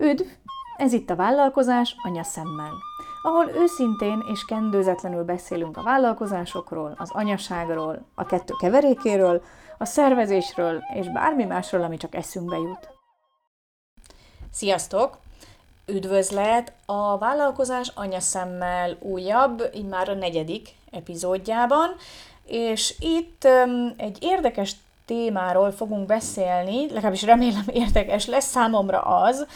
Üdv! Ez itt a vállalkozás anyaszemmel, ahol őszintén és kendőzetlenül beszélünk a vállalkozásokról, az anyaságról, a kettő keverékéről, a szervezésről és bármi másról, ami csak eszünkbe jut. Sziasztok! Üdvözlet! A vállalkozás anyaszemmel újabb, már a negyedik epizódjában, és itt egy érdekes témáról fogunk beszélni, legalábbis remélem érdekes lesz számomra az,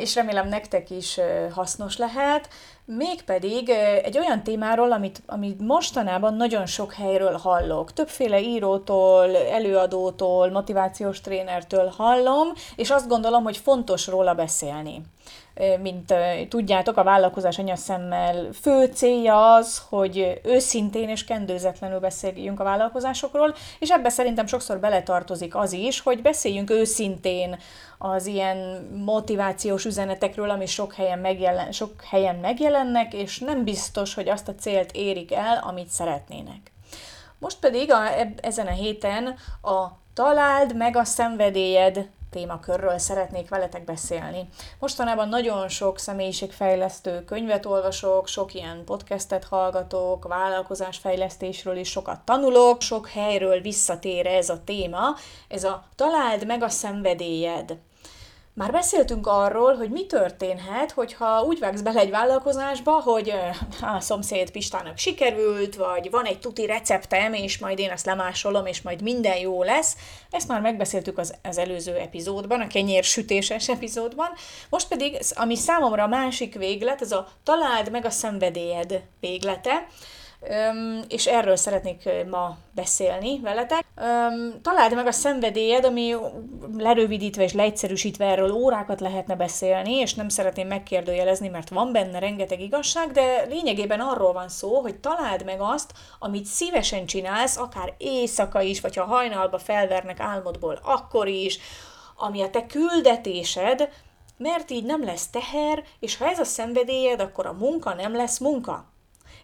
és remélem nektek is hasznos lehet, mégpedig egy olyan témáról, amit, amit mostanában nagyon sok helyről hallok. Többféle írótól, előadótól, motivációs trénertől hallom, és azt gondolom, hogy fontos róla beszélni mint tudjátok, a vállalkozás anyaszemmel fő célja az, hogy őszintén és kendőzetlenül beszéljünk a vállalkozásokról, és ebbe szerintem sokszor beletartozik az is, hogy beszéljünk őszintén az ilyen motivációs üzenetekről, ami sok helyen, megjelen, sok helyen megjelennek, és nem biztos, hogy azt a célt érik el, amit szeretnének. Most pedig a, ezen a héten a találd meg a szenvedélyed témakörről szeretnék veletek beszélni. Mostanában nagyon sok személyiségfejlesztő könyvet olvasok, sok ilyen podcastet hallgatok, vállalkozásfejlesztésről is sokat tanulok, sok helyről visszatér ez a téma, ez a találd meg a szenvedélyed. Már beszéltünk arról, hogy mi történhet, hogyha úgy vágsz bele egy vállalkozásba, hogy a szomszéd Pistának sikerült, vagy van egy tuti receptem, és majd én ezt lemásolom, és majd minden jó lesz. Ezt már megbeszéltük az, az előző epizódban, a kenyér sütéses epizódban. Most pedig, ami számomra a másik véglet, ez a találd meg a szenvedélyed véglete és erről szeretnék ma beszélni veletek. Találd meg a szenvedélyed, ami lerövidítve és leegyszerűsítve erről órákat lehetne beszélni, és nem szeretném megkérdőjelezni, mert van benne rengeteg igazság, de lényegében arról van szó, hogy találd meg azt, amit szívesen csinálsz, akár éjszaka is, vagy ha hajnalba felvernek álmodból, akkor is, ami a te küldetésed, mert így nem lesz teher, és ha ez a szenvedélyed, akkor a munka nem lesz munka.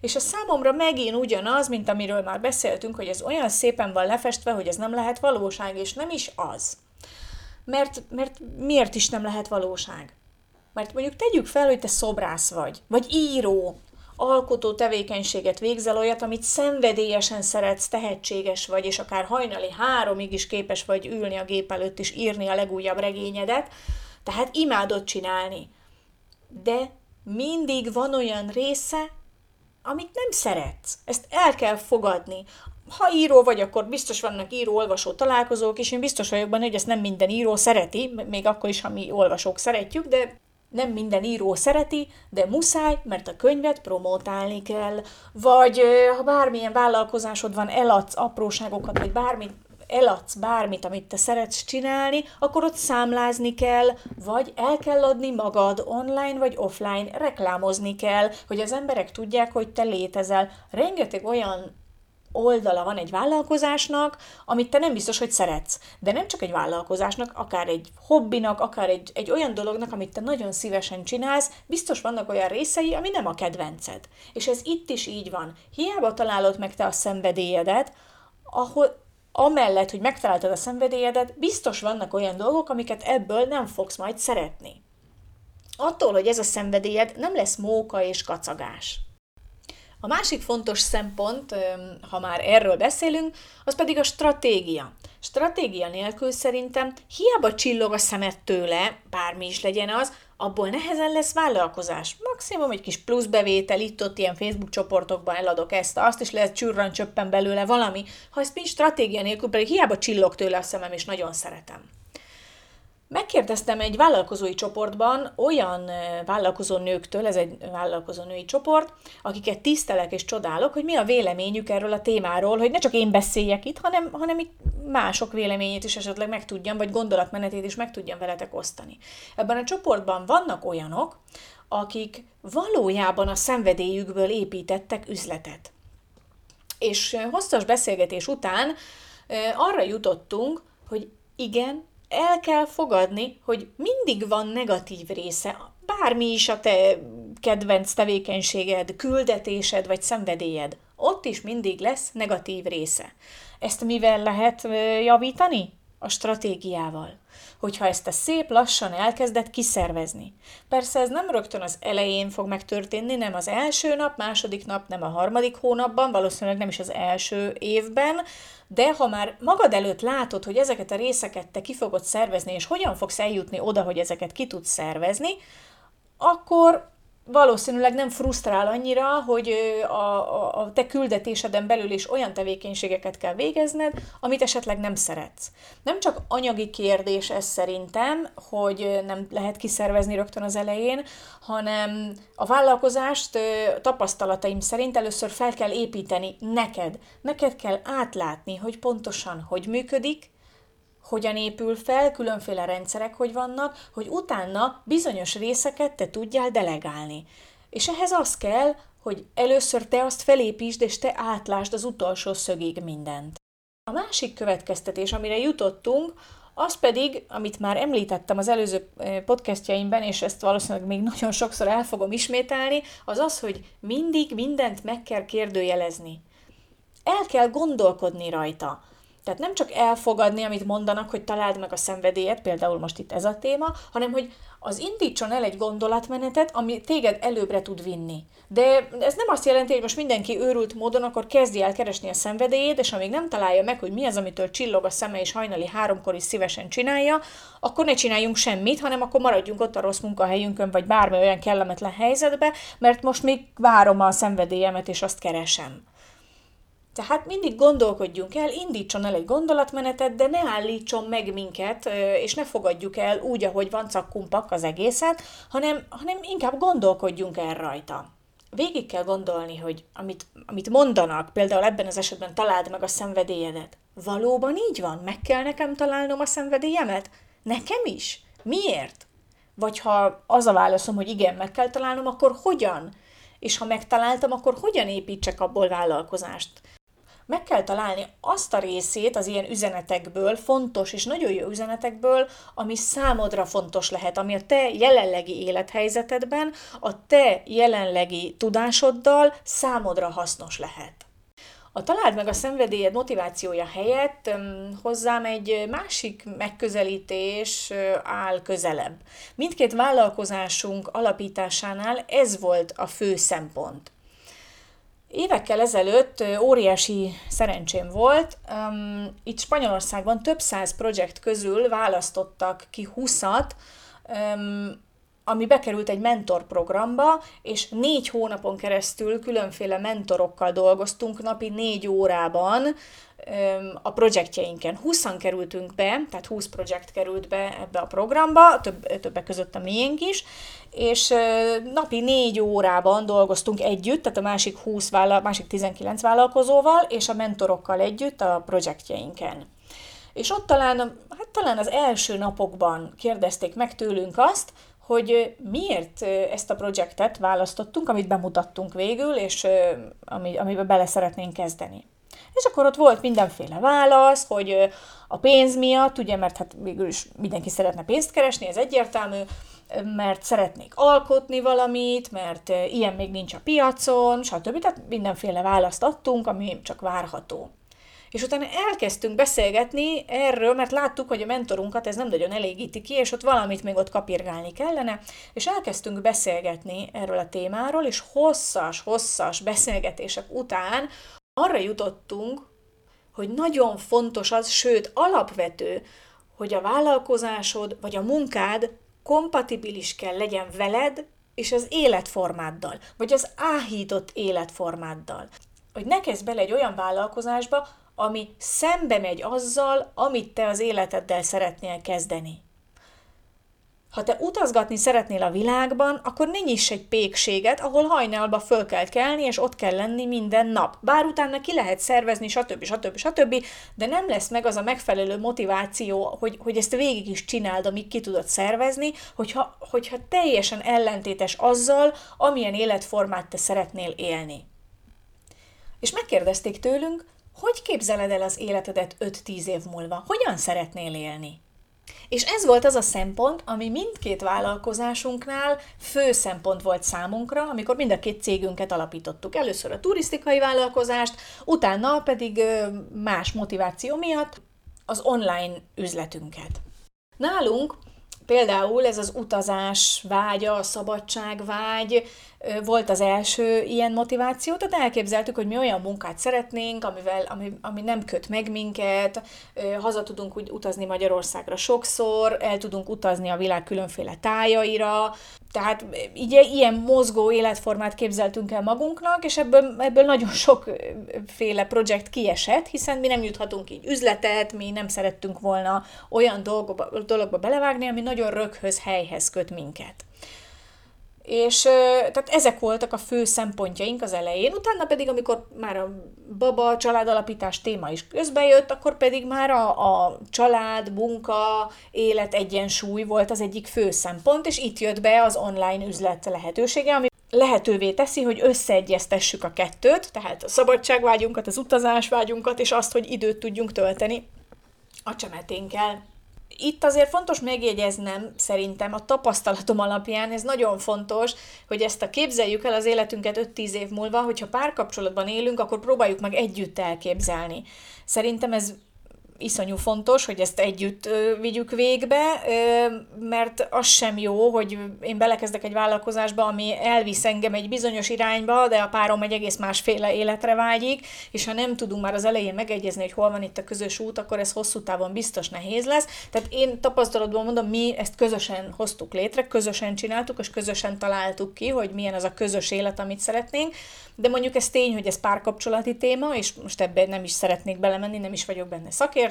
És a számomra megint ugyanaz, mint amiről már beszéltünk, hogy ez olyan szépen van lefestve, hogy ez nem lehet valóság, és nem is az. Mert, mert miért is nem lehet valóság? Mert mondjuk tegyük fel, hogy te szobrász vagy, vagy író, alkotó tevékenységet végzel, olyat, amit szenvedélyesen szeretsz, tehetséges vagy, és akár hajnali háromig is képes vagy ülni a gép előtt és írni a legújabb regényedet, tehát imádod csinálni. De mindig van olyan része, amit nem szeretsz. Ezt el kell fogadni. Ha író vagy, akkor biztos vannak író-olvasó találkozók, és én biztos vagyok benne, hogy ezt nem minden író szereti, még akkor is, ha mi olvasók szeretjük, de nem minden író szereti, de muszáj, mert a könyvet promotálni kell. Vagy ha bármilyen vállalkozásod van, eladsz apróságokat, vagy bármit, eladsz bármit, amit te szeretsz csinálni, akkor ott számlázni kell, vagy el kell adni magad online vagy offline, reklámozni kell, hogy az emberek tudják, hogy te létezel. Rengeteg olyan oldala van egy vállalkozásnak, amit te nem biztos, hogy szeretsz. De nem csak egy vállalkozásnak, akár egy hobbinak, akár egy, egy olyan dolognak, amit te nagyon szívesen csinálsz, biztos vannak olyan részei, ami nem a kedvenced. És ez itt is így van. Hiába találod meg te a szenvedélyedet, ahol amellett, hogy megtaláltad a szenvedélyedet, biztos vannak olyan dolgok, amiket ebből nem fogsz majd szeretni. Attól, hogy ez a szenvedélyed nem lesz móka és kacagás. A másik fontos szempont, ha már erről beszélünk, az pedig a stratégia. Stratégia nélkül szerintem hiába csillog a szemed tőle, bármi is legyen az, abból nehezen lesz vállalkozás. Maximum egy kis plusz bevétel, itt-ott ilyen Facebook csoportokban eladok ezt, azt is lehet csürran csöppen belőle valami, ha ezt mi stratégia nélkül, pedig hiába csillog tőle a szemem, és nagyon szeretem. Megkérdeztem egy vállalkozói csoportban olyan vállalkozó nőktől, ez egy vállalkozó női csoport, akiket tisztelek és csodálok, hogy mi a véleményük erről a témáról, hogy ne csak én beszéljek itt, hanem, hanem itt mások véleményét is esetleg meg tudjam, vagy gondolatmenetét is meg tudjam veletek osztani. Ebben a csoportban vannak olyanok, akik valójában a szenvedélyükből építettek üzletet. És hosszas beszélgetés után arra jutottunk, hogy igen, el kell fogadni, hogy mindig van negatív része, bármi is a te kedvenc tevékenységed, küldetésed vagy szenvedélyed, ott is mindig lesz negatív része. Ezt mivel lehet javítani? a stratégiával. Hogyha ezt a szép lassan elkezdett kiszervezni. Persze ez nem rögtön az elején fog megtörténni, nem az első nap, második nap, nem a harmadik hónapban, valószínűleg nem is az első évben, de ha már magad előtt látod, hogy ezeket a részeket te ki fogod szervezni, és hogyan fogsz eljutni oda, hogy ezeket ki tudsz szervezni, akkor valószínűleg nem frusztrál annyira, hogy a, a, a te küldetéseden belül is olyan tevékenységeket kell végezned, amit esetleg nem szeretsz. Nem csak anyagi kérdés ez szerintem, hogy nem lehet kiszervezni rögtön az elején, hanem a vállalkozást tapasztalataim szerint először fel kell építeni neked. Neked kell átlátni, hogy pontosan hogy működik, hogyan épül fel, különféle rendszerek hogy vannak, hogy utána bizonyos részeket te tudjál delegálni. És ehhez az kell, hogy először te azt felépítsd, és te átlásd az utolsó szögig mindent. A másik következtetés, amire jutottunk, az pedig, amit már említettem az előző eh, podcastjaimben, és ezt valószínűleg még nagyon sokszor el fogom ismételni, az az, hogy mindig mindent meg kell kérdőjelezni. El kell gondolkodni rajta. Tehát nem csak elfogadni, amit mondanak, hogy találd meg a szenvedélyet, például most itt ez a téma, hanem hogy az indítson el egy gondolatmenetet, ami téged előbbre tud vinni. De ez nem azt jelenti, hogy most mindenki őrült módon, akkor kezdje el keresni a szenvedélyét, és amíg nem találja meg, hogy mi az, amitől csillog a szeme, és hajnali háromkor is szívesen csinálja, akkor ne csináljunk semmit, hanem akkor maradjunk ott a rossz munkahelyünkön, vagy bármi olyan kellemetlen helyzetbe, mert most még várom a szenvedélyemet, és azt keresem. Tehát mindig gondolkodjunk el, indítson el egy gondolatmenetet, de ne állítson meg minket, és ne fogadjuk el úgy, ahogy van cakkumpak az egészet, hanem, hanem inkább gondolkodjunk el rajta. Végig kell gondolni, hogy amit, amit mondanak, például ebben az esetben találd meg a szenvedélyedet. Valóban így van? Meg kell nekem találnom a szenvedélyemet? Nekem is? Miért? Vagy ha az a válaszom, hogy igen, meg kell találnom, akkor hogyan? És ha megtaláltam, akkor hogyan építsek abból vállalkozást? Meg kell találni azt a részét az ilyen üzenetekből, fontos és nagyon jó üzenetekből, ami számodra fontos lehet, ami a te jelenlegi élethelyzetedben, a te jelenlegi tudásoddal számodra hasznos lehet. A találd meg a szenvedélyed motivációja helyett hozzám egy másik megközelítés áll közelebb. Mindkét vállalkozásunk alapításánál ez volt a fő szempont. Évekkel ezelőtt óriási szerencsém volt. Um, itt Spanyolországban több száz projekt közül választottak ki 20-at, um, ami bekerült egy mentorprogramba, és négy hónapon keresztül különféle mentorokkal dolgoztunk napi négy órában, a projektjeinken. 20 kerültünk be, tehát 20 projekt került be ebbe a programba, több, többek között a miénk is, és napi 4 órában dolgoztunk együtt, tehát a másik 20 vállal, másik 19 vállalkozóval, és a mentorokkal együtt a projektjeinken. És ott talán, hát talán az első napokban kérdezték meg tőlünk azt, hogy miért ezt a projektet választottunk, amit bemutattunk végül, és ami, amiben bele szeretnénk kezdeni. És akkor ott volt mindenféle válasz, hogy a pénz miatt, ugye, mert hát végül is mindenki szeretne pénzt keresni, ez egyértelmű, mert szeretnék alkotni valamit, mert ilyen még nincs a piacon, stb. Tehát mindenféle választ adtunk, ami csak várható. És utána elkezdtünk beszélgetni erről, mert láttuk, hogy a mentorunkat ez nem nagyon elégíti ki, és ott valamit még ott kapirgálni kellene, és elkezdtünk beszélgetni erről a témáról, és hosszas, hosszas beszélgetések után arra jutottunk, hogy nagyon fontos az, sőt alapvető, hogy a vállalkozásod vagy a munkád kompatibilis kell legyen veled és az életformáddal, vagy az áhított életformáddal. Hogy ne kezd bele egy olyan vállalkozásba, ami szembe megy azzal, amit te az életeddel szeretnél kezdeni. Ha te utazgatni szeretnél a világban, akkor ne nyiss egy pékséget, ahol hajnalba föl kell kelni, és ott kell lenni minden nap. Bár utána ki lehet szervezni, stb. stb. stb. De nem lesz meg az a megfelelő motiváció, hogy, hogy ezt végig is csináld, amíg ki tudod szervezni, hogyha, hogyha teljesen ellentétes azzal, amilyen életformát te szeretnél élni. És megkérdezték tőlünk, hogy képzeled el az életedet 5-10 év múlva? Hogyan szeretnél élni? És ez volt az a szempont, ami mindkét vállalkozásunknál fő szempont volt számunkra, amikor mind a két cégünket alapítottuk. Először a turisztikai vállalkozást, utána pedig más motiváció miatt az online üzletünket. Nálunk Például ez az utazás vágya, a szabadság vágy volt az első ilyen motiváció, tehát elképzeltük, hogy mi olyan munkát szeretnénk, amivel, ami, ami nem köt meg minket, haza tudunk úgy utazni Magyarországra sokszor, el tudunk utazni a világ különféle tájaira, tehát így, ilyen mozgó életformát képzeltünk el magunknak, és ebből, ebből nagyon sokféle projekt kiesett, hiszen mi nem juthatunk így üzletet, mi nem szerettünk volna olyan dolgokba, dologba belevágni, ami nagyon röghöz, helyhez köt minket. És tehát ezek voltak a fő szempontjaink az elején, utána pedig, amikor már a baba családalapítás téma is közbejött, akkor pedig már a, a család, munka, élet egyensúly volt az egyik fő szempont, és itt jött be az online üzlet lehetősége, ami lehetővé teszi, hogy összeegyeztessük a kettőt, tehát a szabadságvágyunkat, az utazásvágyunkat, és azt, hogy időt tudjunk tölteni a csemeténkkel itt azért fontos megjegyeznem, szerintem a tapasztalatom alapján, ez nagyon fontos, hogy ezt a képzeljük el az életünket 5-10 év múlva, hogyha párkapcsolatban élünk, akkor próbáljuk meg együtt elképzelni. Szerintem ez iszonyú fontos, hogy ezt együtt vigyük végbe, mert az sem jó, hogy én belekezdek egy vállalkozásba, ami elvisz engem egy bizonyos irányba, de a párom egy egész másféle életre vágyik, és ha nem tudunk már az elején megegyezni, hogy hol van itt a közös út, akkor ez hosszú távon biztos nehéz lesz. Tehát én tapasztalatban mondom, mi ezt közösen hoztuk létre, közösen csináltuk, és közösen találtuk ki, hogy milyen az a közös élet, amit szeretnénk, de mondjuk ez tény, hogy ez párkapcsolati téma, és most ebben nem is szeretnék belemenni, nem is vagyok benne szakértő,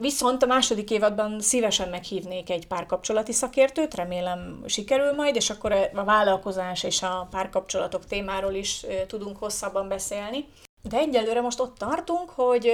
viszont a második évadban szívesen meghívnék egy párkapcsolati szakértőt, remélem sikerül majd, és akkor a vállalkozás és a párkapcsolatok témáról is tudunk hosszabban beszélni. De egyelőre most ott tartunk, hogy,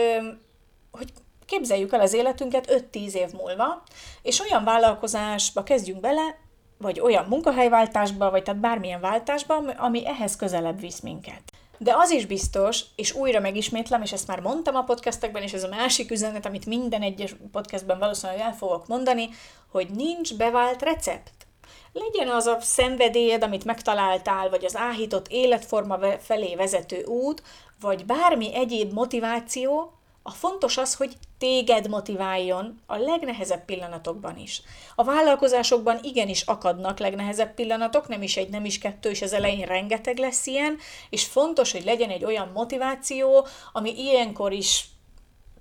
hogy képzeljük el az életünket 5-10 év múlva, és olyan vállalkozásba kezdjünk bele, vagy olyan munkahelyváltásba, vagy tehát bármilyen váltásba, ami ehhez közelebb visz minket. De az is biztos, és újra megismétlem, és ezt már mondtam a podcastekben, és ez a másik üzenet, amit minden egyes podcastben valószínűleg el fogok mondani, hogy nincs bevált recept. Legyen az a szenvedélyed, amit megtaláltál, vagy az áhított életforma felé vezető út, vagy bármi egyéb motiváció, a fontos az, hogy téged motiváljon a legnehezebb pillanatokban is. A vállalkozásokban igenis akadnak legnehezebb pillanatok, nem is egy, nem is kettő, és az elején rengeteg lesz ilyen, és fontos, hogy legyen egy olyan motiváció, ami ilyenkor is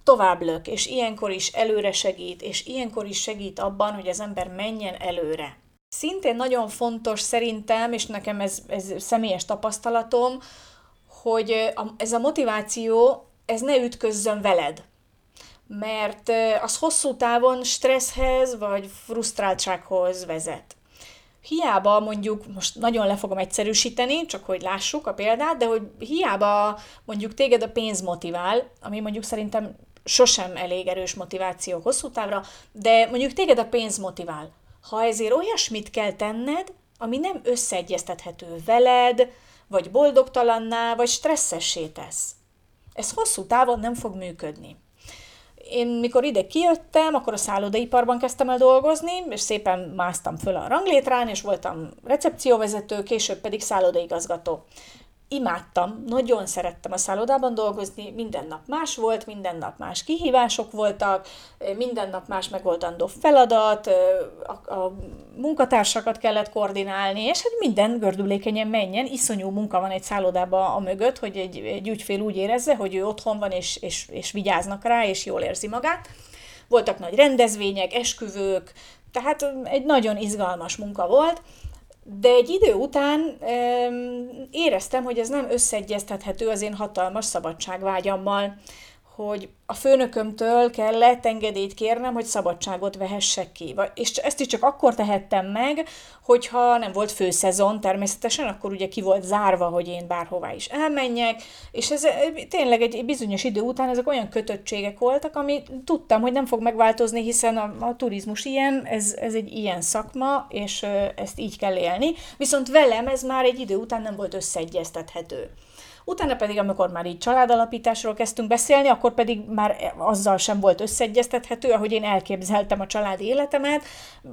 tovább lök, és ilyenkor is előre segít, és ilyenkor is segít abban, hogy az ember menjen előre. Szintén nagyon fontos szerintem, és nekem ez, ez személyes tapasztalatom, hogy ez a motiváció ez ne ütközzön veled. Mert az hosszú távon stresszhez vagy frusztráltsághoz vezet. Hiába mondjuk, most nagyon le fogom egyszerűsíteni, csak hogy lássuk a példát, de hogy hiába mondjuk téged a pénz motivál, ami mondjuk szerintem sosem elég erős motiváció hosszú távra, de mondjuk téged a pénz motivál. Ha ezért olyasmit kell tenned, ami nem összeegyeztethető veled, vagy boldogtalanná, vagy stresszessé tesz. Ez hosszú távon nem fog működni. Én mikor ide kijöttem, akkor a szállodaiparban kezdtem el dolgozni, és szépen másztam föl a ranglétrán, és voltam recepcióvezető, később pedig szállodaigazgató imádtam, nagyon szerettem a szállodában dolgozni, minden nap más volt, minden nap más kihívások voltak, minden nap más megoldandó feladat, a, a munkatársakat kellett koordinálni, és hát minden gördülékenyen menjen, iszonyú munka van egy szállodában a mögött, hogy egy, egy ügyfél úgy érezze, hogy ő otthon van, és, és, és vigyáznak rá, és jól érzi magát. Voltak nagy rendezvények, esküvők, tehát egy nagyon izgalmas munka volt, de egy idő után éreztem, hogy ez nem összeegyeztethető az én hatalmas szabadságvágyammal hogy a főnökömtől kellett engedélyt kérnem, hogy szabadságot vehessek ki. És ezt is csak akkor tehettem meg, hogyha nem volt főszezon természetesen, akkor ugye ki volt zárva, hogy én bárhová is elmenjek, és ez eh, tényleg egy bizonyos idő után ezek olyan kötöttségek voltak, ami tudtam, hogy nem fog megváltozni, hiszen a, a turizmus ilyen, ez, ez egy ilyen szakma, és ezt így kell élni, viszont velem ez már egy idő után nem volt összeegyeztethető. Utána pedig, amikor már így családalapításról kezdtünk beszélni, akkor pedig már azzal sem volt összeegyeztethető, ahogy én elképzeltem a család életemet,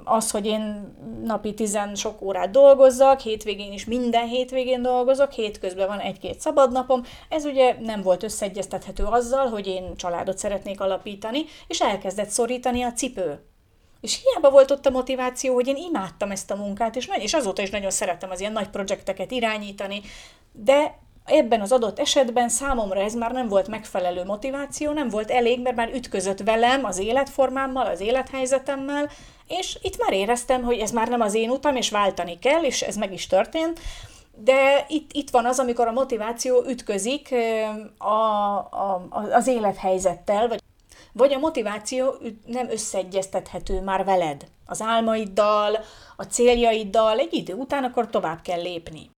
az, hogy én napi tizen sok órát dolgozzak, hétvégén is minden hétvégén dolgozok, hétközben van egy-két szabad napom, ez ugye nem volt összeegyeztethető azzal, hogy én családot szeretnék alapítani, és elkezdett szorítani a cipő. És hiába volt ott a motiváció, hogy én imádtam ezt a munkát, és, és azóta is nagyon szerettem az ilyen nagy projekteket irányítani, de ebben az adott esetben számomra ez már nem volt megfelelő motiváció, nem volt elég, mert már ütközött velem, az életformámmal, az élethelyzetemmel, és itt már éreztem, hogy ez már nem az én utam, és váltani kell, és ez meg is történt, de itt, itt van az, amikor a motiváció ütközik a, a, az élethelyzettel, vagy vagy a motiváció nem összeegyeztethető már veled. Az álmaiddal, a céljaiddal, egy idő után akkor tovább kell lépni.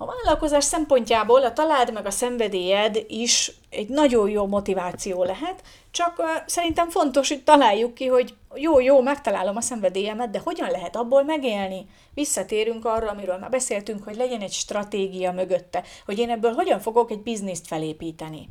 A vállalkozás szempontjából a találd meg a szenvedélyed is egy nagyon jó motiváció lehet, csak szerintem fontos, hogy találjuk ki, hogy jó, jó, megtalálom a szenvedélyemet, de hogyan lehet abból megélni? Visszatérünk arra, amiről már beszéltünk, hogy legyen egy stratégia mögötte, hogy én ebből hogyan fogok egy bizniszt felépíteni.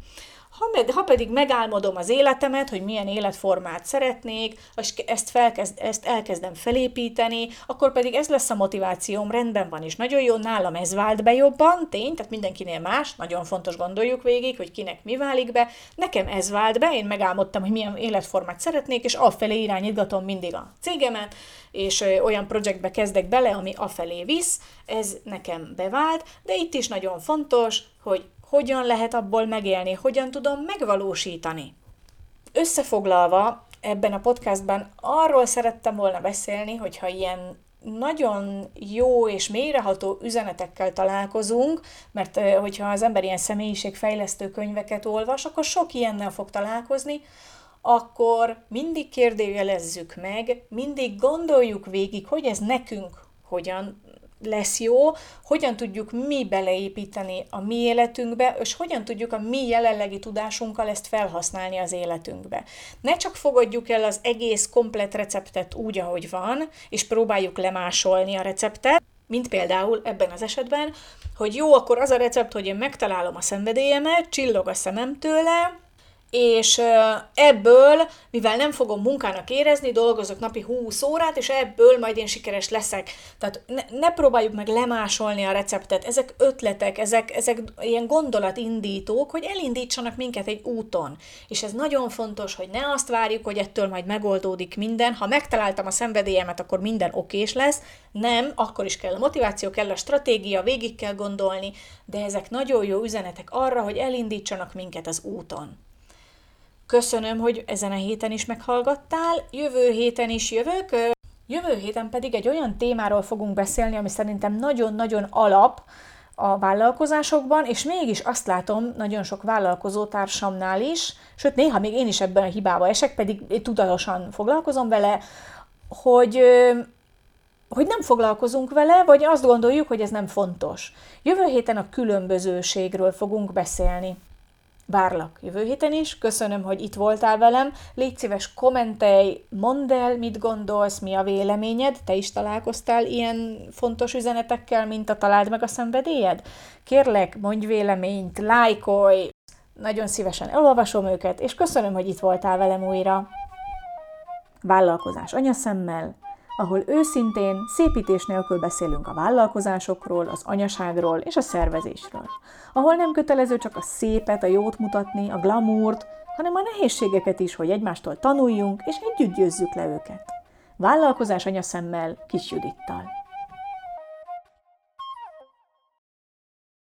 Ha, med, ha pedig megálmodom az életemet, hogy milyen életformát szeretnék, és ezt, felkezd, ezt elkezdem felépíteni, akkor pedig ez lesz a motivációm, rendben van, és nagyon jó, nálam ez vált be jobban, tény, tehát mindenkinél más, nagyon fontos gondoljuk végig, hogy kinek mi válik be. Nekem ez vált be, én megálmodtam, hogy milyen életformát szeretnék, és afelé irányítgatom mindig a cégemet, és olyan projektbe kezdek bele, ami afelé visz, ez nekem bevált, de itt is nagyon fontos, hogy hogyan lehet abból megélni, hogyan tudom megvalósítani. Összefoglalva, ebben a podcastban arról szerettem volna beszélni, hogyha ilyen nagyon jó és mélyreható üzenetekkel találkozunk, mert hogyha az ember ilyen személyiségfejlesztő könyveket olvas, akkor sok ilyennel fog találkozni, akkor mindig kérdőjelezzük meg, mindig gondoljuk végig, hogy ez nekünk hogyan lesz jó, hogyan tudjuk mi beleépíteni a mi életünkbe, és hogyan tudjuk a mi jelenlegi tudásunkkal ezt felhasználni az életünkbe. Ne csak fogadjuk el az egész komplet receptet úgy, ahogy van, és próbáljuk lemásolni a receptet, mint például ebben az esetben, hogy jó, akkor az a recept, hogy én megtalálom a szenvedélyemet, csillog a szemem tőle, és ebből, mivel nem fogom munkának érezni, dolgozok napi 20 órát, és ebből majd én sikeres leszek. Tehát ne, ne próbáljuk meg lemásolni a receptet. Ezek ötletek, ezek, ezek ilyen gondolatindítók, hogy elindítsanak minket egy úton. És ez nagyon fontos, hogy ne azt várjuk, hogy ettől majd megoldódik minden. Ha megtaláltam a szenvedélyemet, akkor minden okés lesz. Nem, akkor is kell a motiváció, kell a stratégia, végig kell gondolni, de ezek nagyon jó üzenetek arra, hogy elindítsanak minket az úton. Köszönöm, hogy ezen a héten is meghallgattál. Jövő héten is jövök. Jövő héten pedig egy olyan témáról fogunk beszélni, ami szerintem nagyon-nagyon alap a vállalkozásokban, és mégis azt látom nagyon sok vállalkozó társamnál is, sőt, néha még én is ebben a hibába esek, pedig tudatosan foglalkozom vele, hogy hogy nem foglalkozunk vele, vagy azt gondoljuk, hogy ez nem fontos. Jövő héten a különbözőségről fogunk beszélni. Várlak jövő héten is, köszönöm, hogy itt voltál velem, légy szíves, kommentelj, mondd el, mit gondolsz, mi a véleményed, te is találkoztál ilyen fontos üzenetekkel, mint a találd meg a szenvedélyed? Kérlek, mondj véleményt, lájkolj, nagyon szívesen elolvasom őket, és köszönöm, hogy itt voltál velem újra. Vállalkozás anyaszemmel, ahol őszintén, szépítés nélkül beszélünk a vállalkozásokról, az anyaságról és a szervezésről. Ahol nem kötelező csak a szépet, a jót mutatni, a glamourt, hanem a nehézségeket is, hogy egymástól tanuljunk és együtt győzzük le őket. Vállalkozás anyaszemmel, Kis Judittal.